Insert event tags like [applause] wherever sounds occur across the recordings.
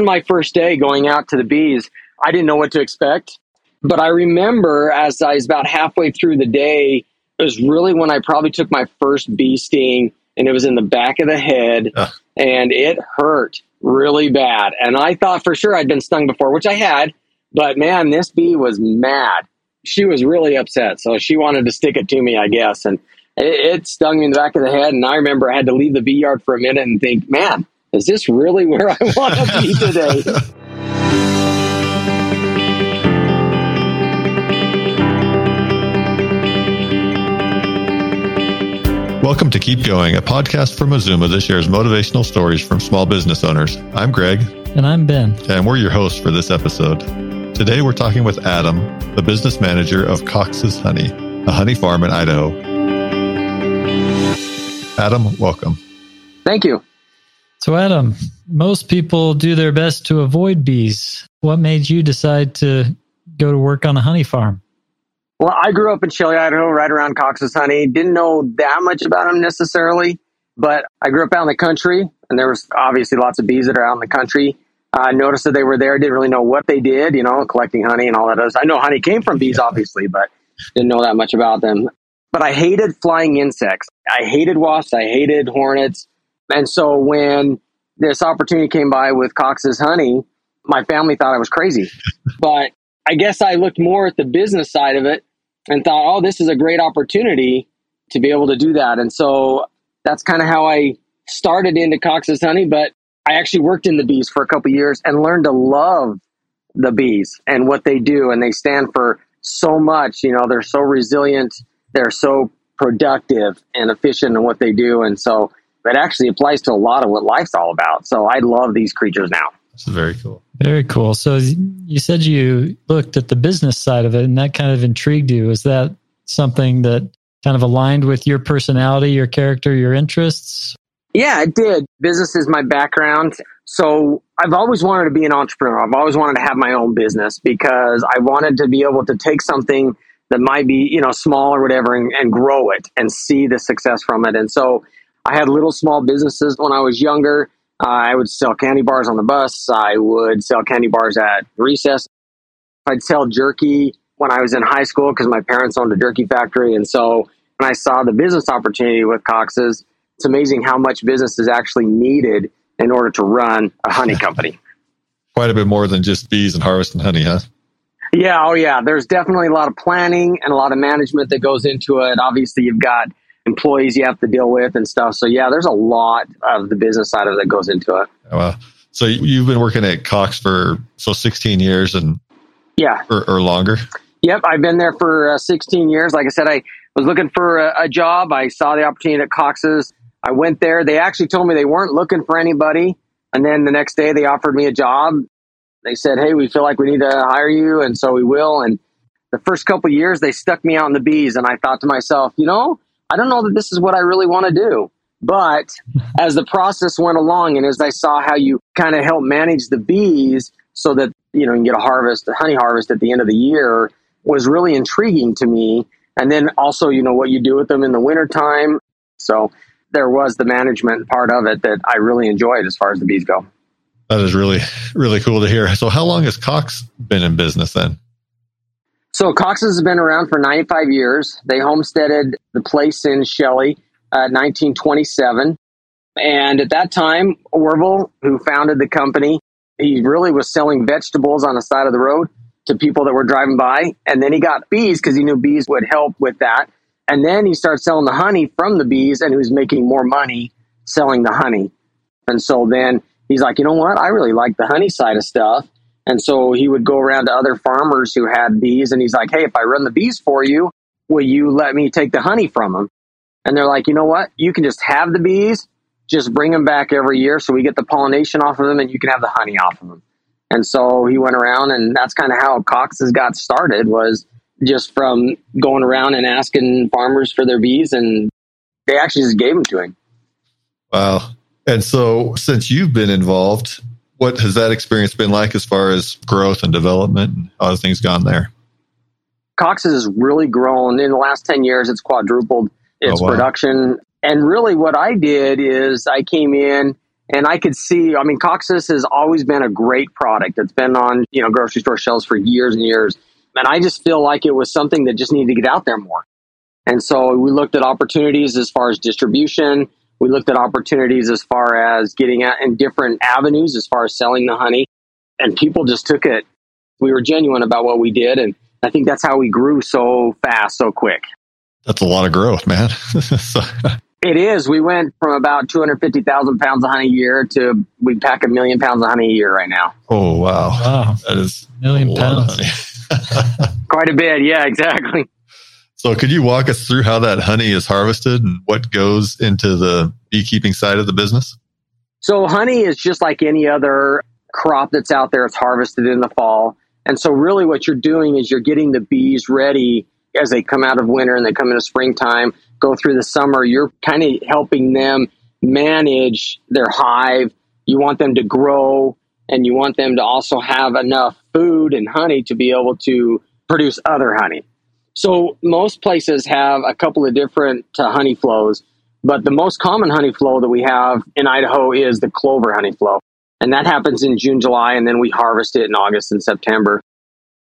on my first day going out to the bees, I didn't know what to expect. But I remember as I was about halfway through the day, it was really when I probably took my first bee sting and it was in the back of the head uh. and it hurt really bad. And I thought for sure I'd been stung before, which I had, but man, this bee was mad. She was really upset. So she wanted to stick it to me, I guess. And it, it stung me in the back of the head. And I remember I had to leave the bee yard for a minute and think, man, is this really where I want to be today? [laughs] Welcome to Keep Going, a podcast from Mazuma that shares motivational stories from small business owners. I'm Greg. And I'm Ben. And we're your hosts for this episode. Today we're talking with Adam, the business manager of Cox's Honey, a honey farm in Idaho. Adam, welcome. Thank you. So, Adam, most people do their best to avoid bees. What made you decide to go to work on a honey farm? Well, I grew up in Shelley, Idaho, right around Cox's Honey. Didn't know that much about them necessarily, but I grew up out in the country, and there was obviously lots of bees that are out in the country. I noticed that they were there. Didn't really know what they did, you know, collecting honey and all that. I know honey came from bees, obviously, but didn't know that much about them. But I hated flying insects. I hated wasps. I hated hornets. And so when this opportunity came by with Cox's Honey, my family thought I was crazy. [laughs] but I guess I looked more at the business side of it and thought, oh, this is a great opportunity to be able to do that. And so that's kind of how I started into Cox's Honey. But I actually worked in the bees for a couple years and learned to love the bees and what they do. And they stand for so much. You know, they're so resilient, they're so productive and efficient in what they do. And so it actually applies to a lot of what life's all about. So I love these creatures now. That's very cool. Very cool. So you said you looked at the business side of it and that kind of intrigued you. Is that something that kind of aligned with your personality, your character, your interests? Yeah, it did. Business is my background. So I've always wanted to be an entrepreneur. I've always wanted to have my own business because I wanted to be able to take something that might be, you know, small or whatever and, and grow it and see the success from it. And so I had little small businesses when I was younger. Uh, I would sell candy bars on the bus. I would sell candy bars at recess. I'd sell jerky when I was in high school because my parents owned a jerky factory. And so when I saw the business opportunity with Cox's, it's amazing how much business is actually needed in order to run a honey [laughs] company. Quite a bit more than just bees and harvesting honey, huh? Yeah, oh yeah. There's definitely a lot of planning and a lot of management that goes into it. Obviously, you've got employees you have to deal with and stuff. So yeah, there's a lot of the business side of it that goes into it. Oh, wow. So you've been working at Cox for so 16 years and yeah, or, or longer. Yep, I've been there for uh, 16 years. Like I said, I was looking for a, a job. I saw the opportunity at Cox's. I went there. They actually told me they weren't looking for anybody. And then the next day they offered me a job. They said, Hey, we feel like we need to hire you. And so we will. And the first couple years they stuck me out in the bees. And I thought to myself, you know, I don't know that this is what I really want to do. But [laughs] as the process went along and as I saw how you kind of help manage the bees so that, you know, you get a harvest, a honey harvest at the end of the year was really intriguing to me. And then also, you know, what you do with them in the wintertime. So there was the management part of it that I really enjoyed as far as the bees go. That is really, really cool to hear. So how long has Cox been in business then? So Cox's has been around for 95 years. They homesteaded the place in Shelley, uh, 1927. And at that time, Orville, who founded the company, he really was selling vegetables on the side of the road to people that were driving by. And then he got bees because he knew bees would help with that. And then he started selling the honey from the bees and he was making more money selling the honey. And so then he's like, you know what? I really like the honey side of stuff. And so he would go around to other farmers who had bees and he's like, Hey, if I run the bees for you, will you let me take the honey from them? And they're like, you know what? You can just have the bees, just bring them back every year so we get the pollination off of them and you can have the honey off of them. And so he went around and that's kind of how Cox's got started was just from going around and asking farmers for their bees and they actually just gave them to him. Wow. And so since you've been involved, what has that experience been like as far as growth and development? How have things gone there? Cox has really grown in the last 10 years. It's quadrupled its oh, wow. production. And really what I did is I came in And I could see, I mean, Cox's has always been a great product. It's been on, you know, grocery store shelves for years and years. And I just feel like it was something that just needed to get out there more. And so we looked at opportunities as far as distribution. We looked at opportunities as far as getting out in different avenues as far as selling the honey. And people just took it. We were genuine about what we did. And I think that's how we grew so fast, so quick. That's a lot of growth, man. [laughs] so. It is. We went from about 250,000 pounds of honey a year to we pack a million pounds of honey a year right now. Oh, wow. Wow. That is a million pounds. [laughs] Quite a bit. Yeah, exactly. So, could you walk us through how that honey is harvested and what goes into the beekeeping side of the business? So, honey is just like any other crop that's out there. It's harvested in the fall. And so, really, what you're doing is you're getting the bees ready as they come out of winter and they come into springtime, go through the summer. You're kind of helping them manage their hive. You want them to grow and you want them to also have enough food and honey to be able to produce other honey. So, most places have a couple of different uh, honey flows, but the most common honey flow that we have in Idaho is the clover honey flow. And that happens in June, July, and then we harvest it in August and September.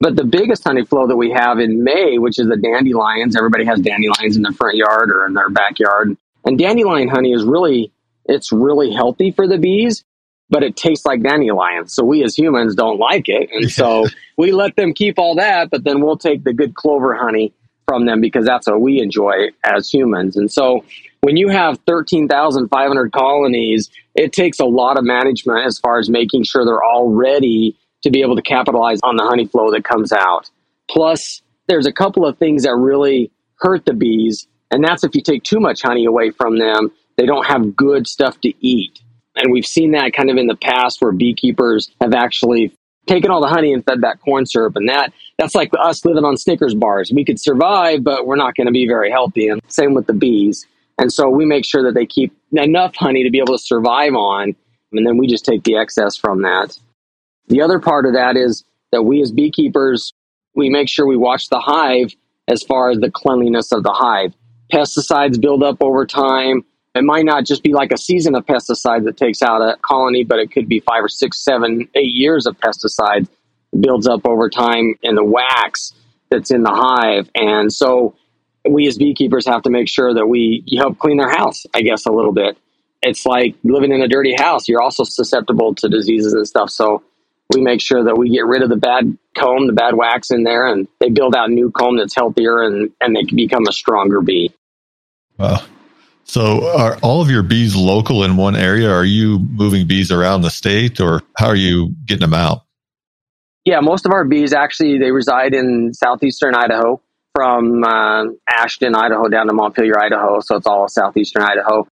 But the biggest honey flow that we have in May, which is the dandelions, everybody has dandelions in their front yard or in their backyard. And dandelion honey is really, it's really healthy for the bees, but it tastes like dandelions. So we as humans don't like it. And so [laughs] we let them keep all that, but then we'll take the good clover honey from them because that's what we enjoy as humans. And so when you have 13,500 colonies, it takes a lot of management as far as making sure they're all ready to be able to capitalize on the honey flow that comes out. Plus, there's a couple of things that really hurt the bees, and that's if you take too much honey away from them, they don't have good stuff to eat. And we've seen that kind of in the past where beekeepers have actually taken all the honey and fed that corn syrup and that that's like us living on Snickers bars. We could survive, but we're not going to be very healthy. And same with the bees. And so we make sure that they keep enough honey to be able to survive on, and then we just take the excess from that. The other part of that is that we as beekeepers, we make sure we watch the hive as far as the cleanliness of the hive. Pesticides build up over time. It might not just be like a season of pesticides that takes out a colony, but it could be five or six, seven, eight years of pesticides builds up over time in the wax that's in the hive. And so we as beekeepers have to make sure that we help clean their house, I guess, a little bit. It's like living in a dirty house. You're also susceptible to diseases and stuff. So we make sure that we get rid of the bad comb, the bad wax in there, and they build out new comb that's healthier and, and they can become a stronger bee. Wow. So are all of your bees local in one area? Are you moving bees around the state or how are you getting them out? Yeah, most of our bees actually, they reside in southeastern Idaho from uh, Ashton, Idaho down to Montpelier, Idaho. So it's all southeastern Idaho.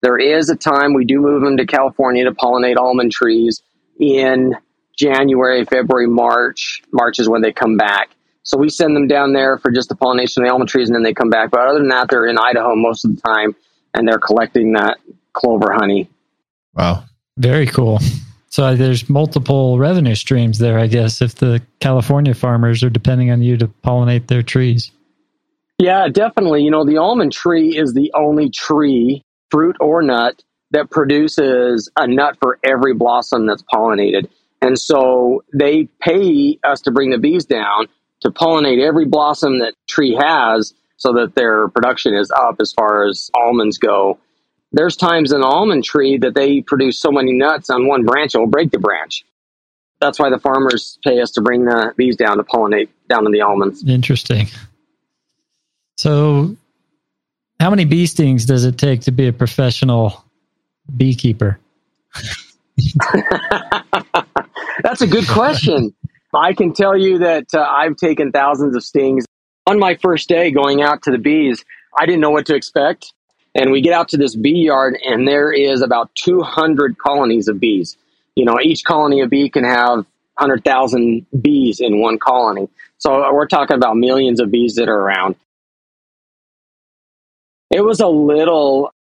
There is a time we do move them to California to pollinate almond trees in January, February, March. March is when they come back. So we send them down there for just the pollination of the almond trees and then they come back. But other than that, they're in Idaho most of the time and they're collecting that clover honey. Wow. Very cool. So there's multiple revenue streams there, I guess, if the California farmers are depending on you to pollinate their trees. Yeah, definitely. You know, the almond tree is the only tree, fruit or nut, that produces a nut for every blossom that's pollinated. And so they pay us to bring the bees down to pollinate every blossom that tree has so that their production is up as far as almonds go. There's times in the almond tree that they produce so many nuts on one branch it will break the branch. That's why the farmers pay us to bring the bees down to pollinate down in the almonds. Interesting. So, how many bee stings does it take to be a professional beekeeper? [laughs] That's a good question. I can tell you that uh, I've taken thousands of stings. On my first day going out to the bees, I didn't know what to expect. And we get out to this bee yard, and there is about 200 colonies of bees. You know, each colony of bee can have 100,000 bees in one colony. So we're talking about millions of bees that are around. It was a little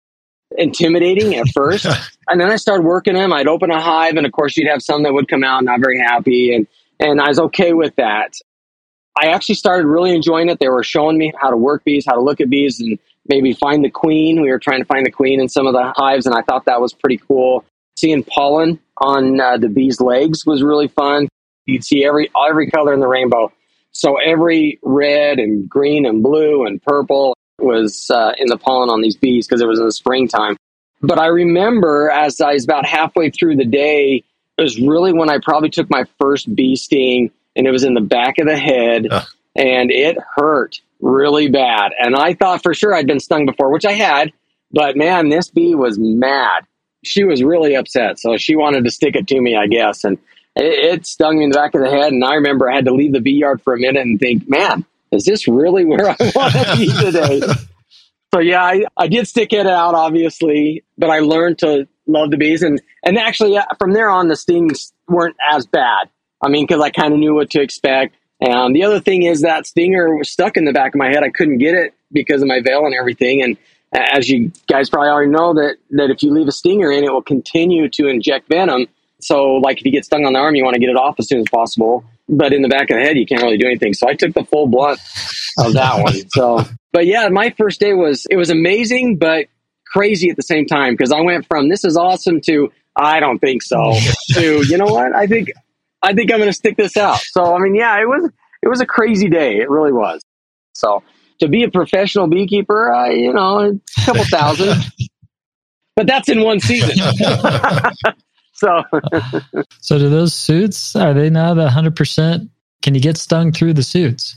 intimidating at first. [laughs] and then I started working them. I'd open a hive, and of course, you'd have some that would come out not very happy, and and I was okay with that. I actually started really enjoying it. They were showing me how to work bees, how to look at bees, and maybe find the queen. We were trying to find the queen in some of the hives, and I thought that was pretty cool. Seeing pollen on uh, the bees' legs was really fun. You'd see every every color in the rainbow. So every red and green and blue and purple was uh, in the pollen on these bees because it was in the springtime. But I remember as I was about halfway through the day, it was really when I probably took my first bee sting, and it was in the back of the head. And it hurt really bad. And I thought for sure I'd been stung before, which I had, but man, this bee was mad. She was really upset, so she wanted to stick it to me, I guess, and it, it stung me in the back of the head. And I remember I had to leave the bee yard for a minute and think, man, is this really where I want to be [laughs] today? so yeah, I, I did stick it out, obviously, but I learned to love the bees, and and actually from there on, the stings weren't as bad. I mean, because I kind of knew what to expect. And the other thing is that stinger was stuck in the back of my head. I couldn't get it because of my veil and everything. And as you guys probably already know, that that if you leave a stinger in, it will continue to inject venom. So, like if you get stung on the arm, you want to get it off as soon as possible. But in the back of the head, you can't really do anything. So I took the full blunt of that [laughs] one. So, but yeah, my first day was it was amazing, but crazy at the same time because I went from this is awesome to I don't think so [laughs] to you know what I think I think I'm going to stick this out. So I mean, yeah, it was it was a crazy day. It really was. So to be a professional beekeeper, uh, you know, a couple thousand, [laughs] but that's in one season. [laughs] so So do those suits are they now the hundred percent? Can you get stung through the suits?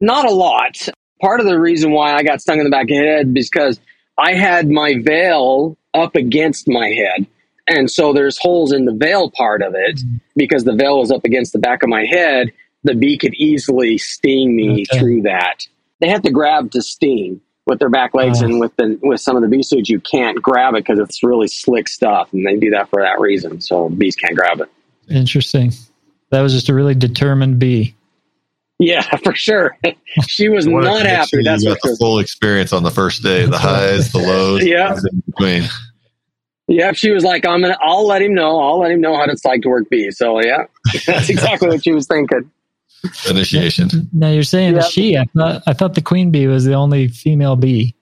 not a lot. Part of the reason why I got stung in the back of the head is because I had my veil up against my head. And so there's holes in the veil part of it mm-hmm. because the veil was up against the back of my head. The bee could easily sting me Okay. through that. They have to grab to sting with their back legs, Oh. and with the with some of the bee suits, you can't grab it because it's really slick stuff, and they do that for that reason. So bees can't grab it. Interesting. That was just a really determined bee. Yeah, [laughs] for sure. [laughs] she was You wanted to not make happy. sure That's you for got the sure. full experience on the first day, the highs, the lows, [laughs] Yeah. in between. Yeah, she was like, "I'm gonna, I'll let him know. I'll let him know how it's like to work bees." So yeah, [laughs] that's exactly what she was thinking. initiation. Now you're saying Yeah. a she. I thought I thought the queen bee was the only female bee.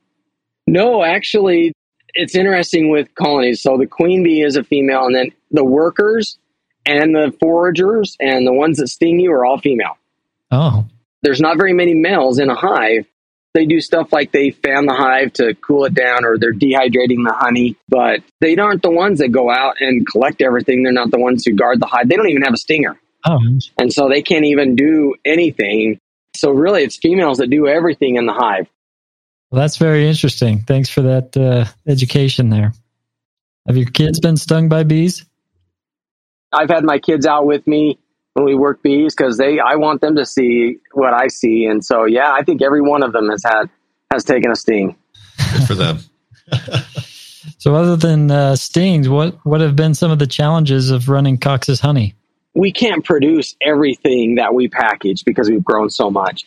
No, actually, it's interesting with colonies. So the queen bee is a female, and then the workers and the foragers and the ones that sting you are all female. Oh, There's not very many males in a hive. They do stuff like they fan the hive to cool it down, or they're dehydrating the honey, but they aren't the ones that go out and collect everything. They're not the ones who guard the hive. They don't even have a stinger. oh, and so they can't even do anything. So really, it's females that do everything in the hive. well, that's very interesting. Thanks for that uh, education there. Have your kids been stung by bees? I've had my kids out with me when we work bees because they I want them to see what I see, and so yeah, I think every one of them has had has taken a sting. Good for them. [laughs] So, other than uh, stings, what what have been some of the challenges of running Cox's honey? We can't produce everything that we package because we've grown so much.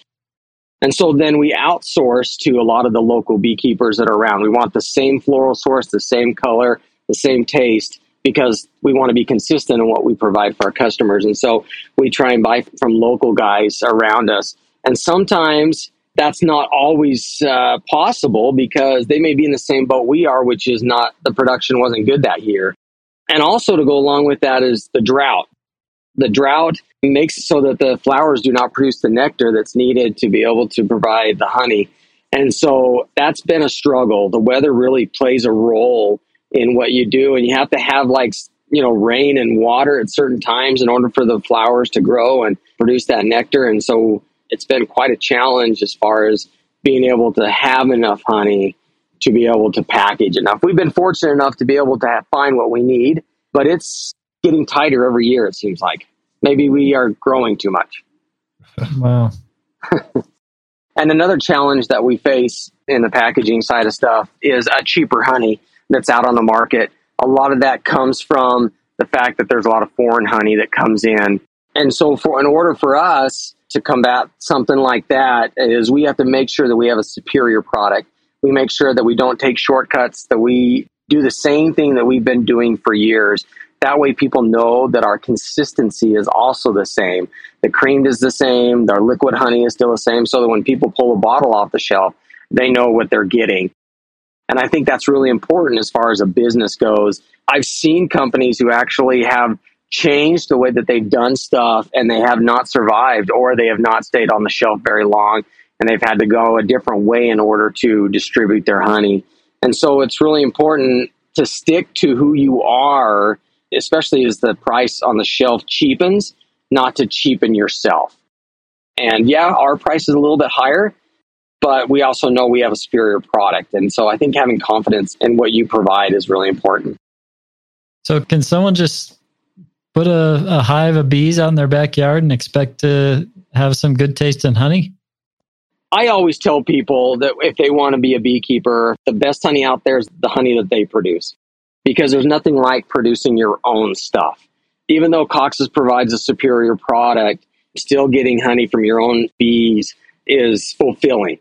And so then we outsource to a lot of the local beekeepers that are around. We want the same floral source, the same color, the same taste because we want to be consistent in what we provide for our customers. And so we try and buy from local guys around us. And sometimes that's not always uh, possible because they may be in the same boat we are, which is not the production wasn't good that year. And also to go along with that is the drought. The drought makes it so that the flowers do not produce the nectar that's needed to be able to provide the honey. And so that's been a struggle. The weather really plays a role in what you do, and you have to have like you know rain and water at certain times in order for the flowers to grow and produce that nectar. And so it's been quite a challenge as far as being able to have enough honey to be able to package enough. We've been fortunate enough to be able to have, find what we need, but it's getting tighter every year. It seems like maybe we are growing too much. [laughs] Wow. [laughs] And another challenge that we face in the packaging side of stuff is a cheaper honey that's out on the market. A lot of that comes from the fact that there's a lot of foreign honey that comes in. And so for in order for us to combat something like that is we have to make sure that we have a superior product. We make sure that we don't take shortcuts, that we do the same thing that we've been doing for years. That way people know that our consistency is also the same. The creamed is the same, our liquid honey is still the same, so that when people pull a bottle off the shelf, they know what they're getting. And I think that's really important as far as a business goes. I've seen companies who actually have changed the way that they've done stuff and they have not survived or they have not stayed on the shelf very long and they've had to go a different way in order to distribute their honey. And so it's really important to stick to who you are, especially as the price on the shelf cheapens, not to cheapen yourself. And yeah, our price is a little bit higher, but we also know we have a superior product. And so I think having confidence in what you provide is really important. So, can someone just put a, a hive of bees out in their backyard and expect to have some good taste in honey? I always tell people that if they want to be a beekeeper, the best honey out there is the honey that they produce because there's nothing like producing your own stuff. Even though Cox's provides a superior product, still getting honey from your own bees is fulfilling.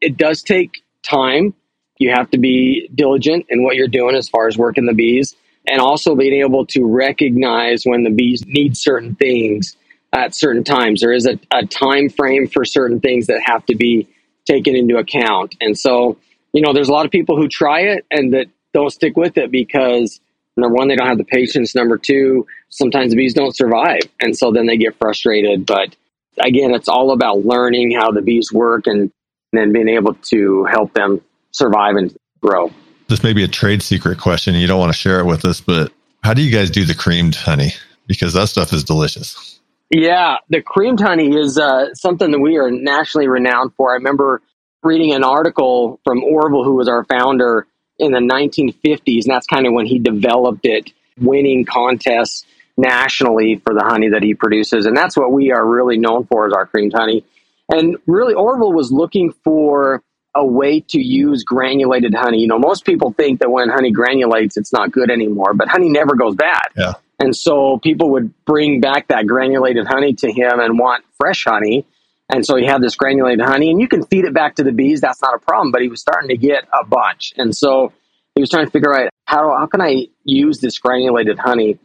It does take time. You have to be diligent in what you're doing as far as working the bees and also being able to recognize when the bees need certain things at certain times. There is a, a time frame for certain things that have to be taken into account. And so, you know, there's a lot of people who try it and that don't stick with it because number one, they don't have the patience. Number two, sometimes the bees don't survive. And so then they get frustrated. But again, it's all about learning how the bees work and, and then being able to help them survive and grow. This may be a trade secret question. You don't want to share it with us, but how do you guys do the creamed honey? Because that stuff is delicious. Yeah, the creamed honey is uh, something that we are nationally renowned for. I remember reading an article from Orville, who was our founder in the 1950s, and that's kind of when he developed it, winning contests nationally for the honey that he produces. And that's what we are really known for is our creamed honey. And really, Orville was looking for a way to use granulated honey. You know, most people think that when honey granulates, it's not good anymore, but honey never goes bad. Yeah. And so people would bring back that granulated honey to him and want fresh honey. And so he had this granulated honey, and you can feed it back to the bees. That's not a problem. But he was starting to get a bunch. And so he was trying to figure out how, how can I use this granulated honey?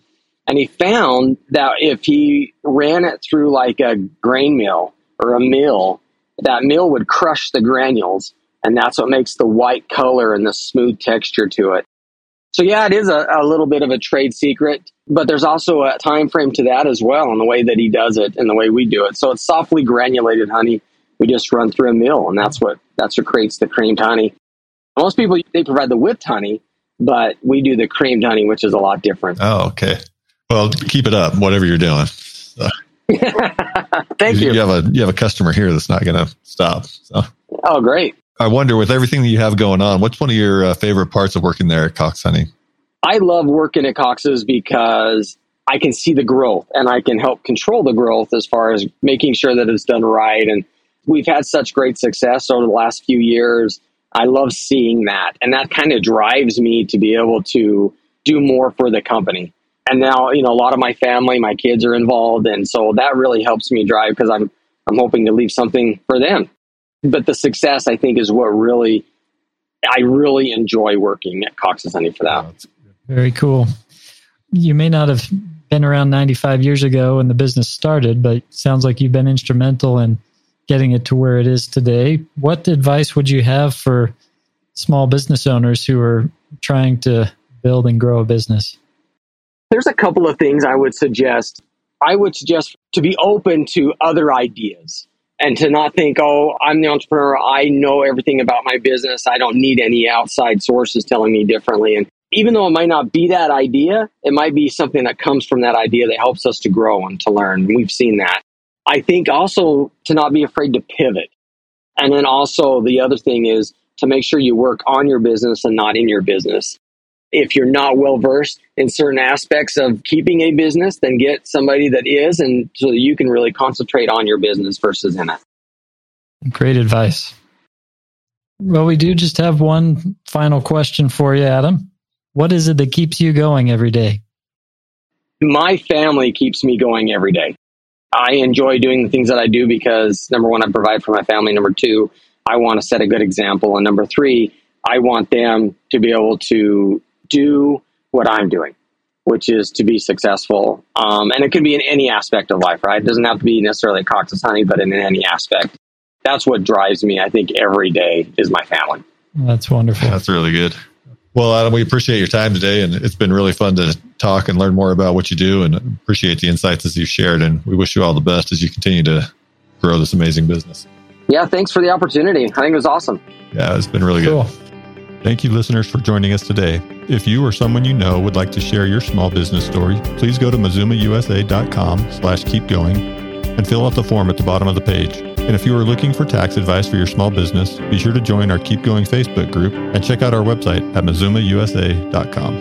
And he found that if he ran it through like a grain mill or a mill, that mill would crush the granules. And that's what makes the white color and the smooth texture to it. So yeah, it is a, a, little bit of a trade secret, but there's also a time frame to that as well in the way that he does it and the way we do it. So it's softly granulated honey. We just run through a mill, and that's what that's what creates the creamed honey. Most people they provide the whipped honey, but we do the creamed honey, which is a lot different. Oh, okay. Well, keep it up, whatever you're doing. [laughs] Thank you. You have a you have a customer here that's not going to stop. So. Oh, great. I wonder, with everything that you have going on, what's one of your uh, favorite parts of working there at Cox Honey? I love working at Cox's because I can see the growth and I can help control the growth as far as making sure that it's done right. And we've had such great success over the last few years. I love seeing that. And that kind of drives me to be able to do more for the company. And now, you know, a lot of my family, my kids are involved. And so that really helps me drive because I'm, I'm hoping to leave something for them but the success I think is what really I really enjoy working at Cox's Honey for that. Very cool. You may not have been around 95 years ago when the business started, but sounds like you've been instrumental in getting it to where it is today. What advice would you have for small business owners who are trying to build and grow a business? There's a couple of things I would suggest. I would suggest to be open to other ideas and to not think, oh, I'm the entrepreneur. I know everything about my business. I don't need any outside sources telling me differently. And even though it might not be that idea, it might be something that comes from that idea that helps us to grow and to learn. We've seen that. I think also to not be afraid to pivot. And then also the other thing is to make sure you work on your business and not in your business if you're not well versed in certain aspects of keeping a business, then get somebody that is, and so that you can really concentrate on your business versus in it. Great advice. Well, we do just have one final question for you, Adam. What is it that keeps you going every day? My family keeps me going every day. I enjoy doing the things that I do because number one, I provide for my family. Number two, I want to set a good example. And number three, I want them to be able to do what I'm doing, which is to be successful. Um, and it can be in any aspect of life, right? It doesn't have to be necessarily Cox's Honey, but in any aspect. That's what drives me, I think, every day is my family. That's wonderful. That's really good. Well, Adam, we appreciate your time today, and it's been really fun to talk and learn more about what you do, and appreciate the insights as you've shared. And we wish you all the best as you continue to grow this amazing business. Yeah, thanks for the opportunity. I think it was awesome. Yeah, it's been really Cool. good. Thank you, listeners, for joining us today. If you or someone you know would like to share your small business story, please go to mazumausa.com slash keep going and fill out the form at the bottom of the page. And if you are looking for tax advice for your small business, be sure to join our Keep Going Facebook group and check out our website at mazumausa.com.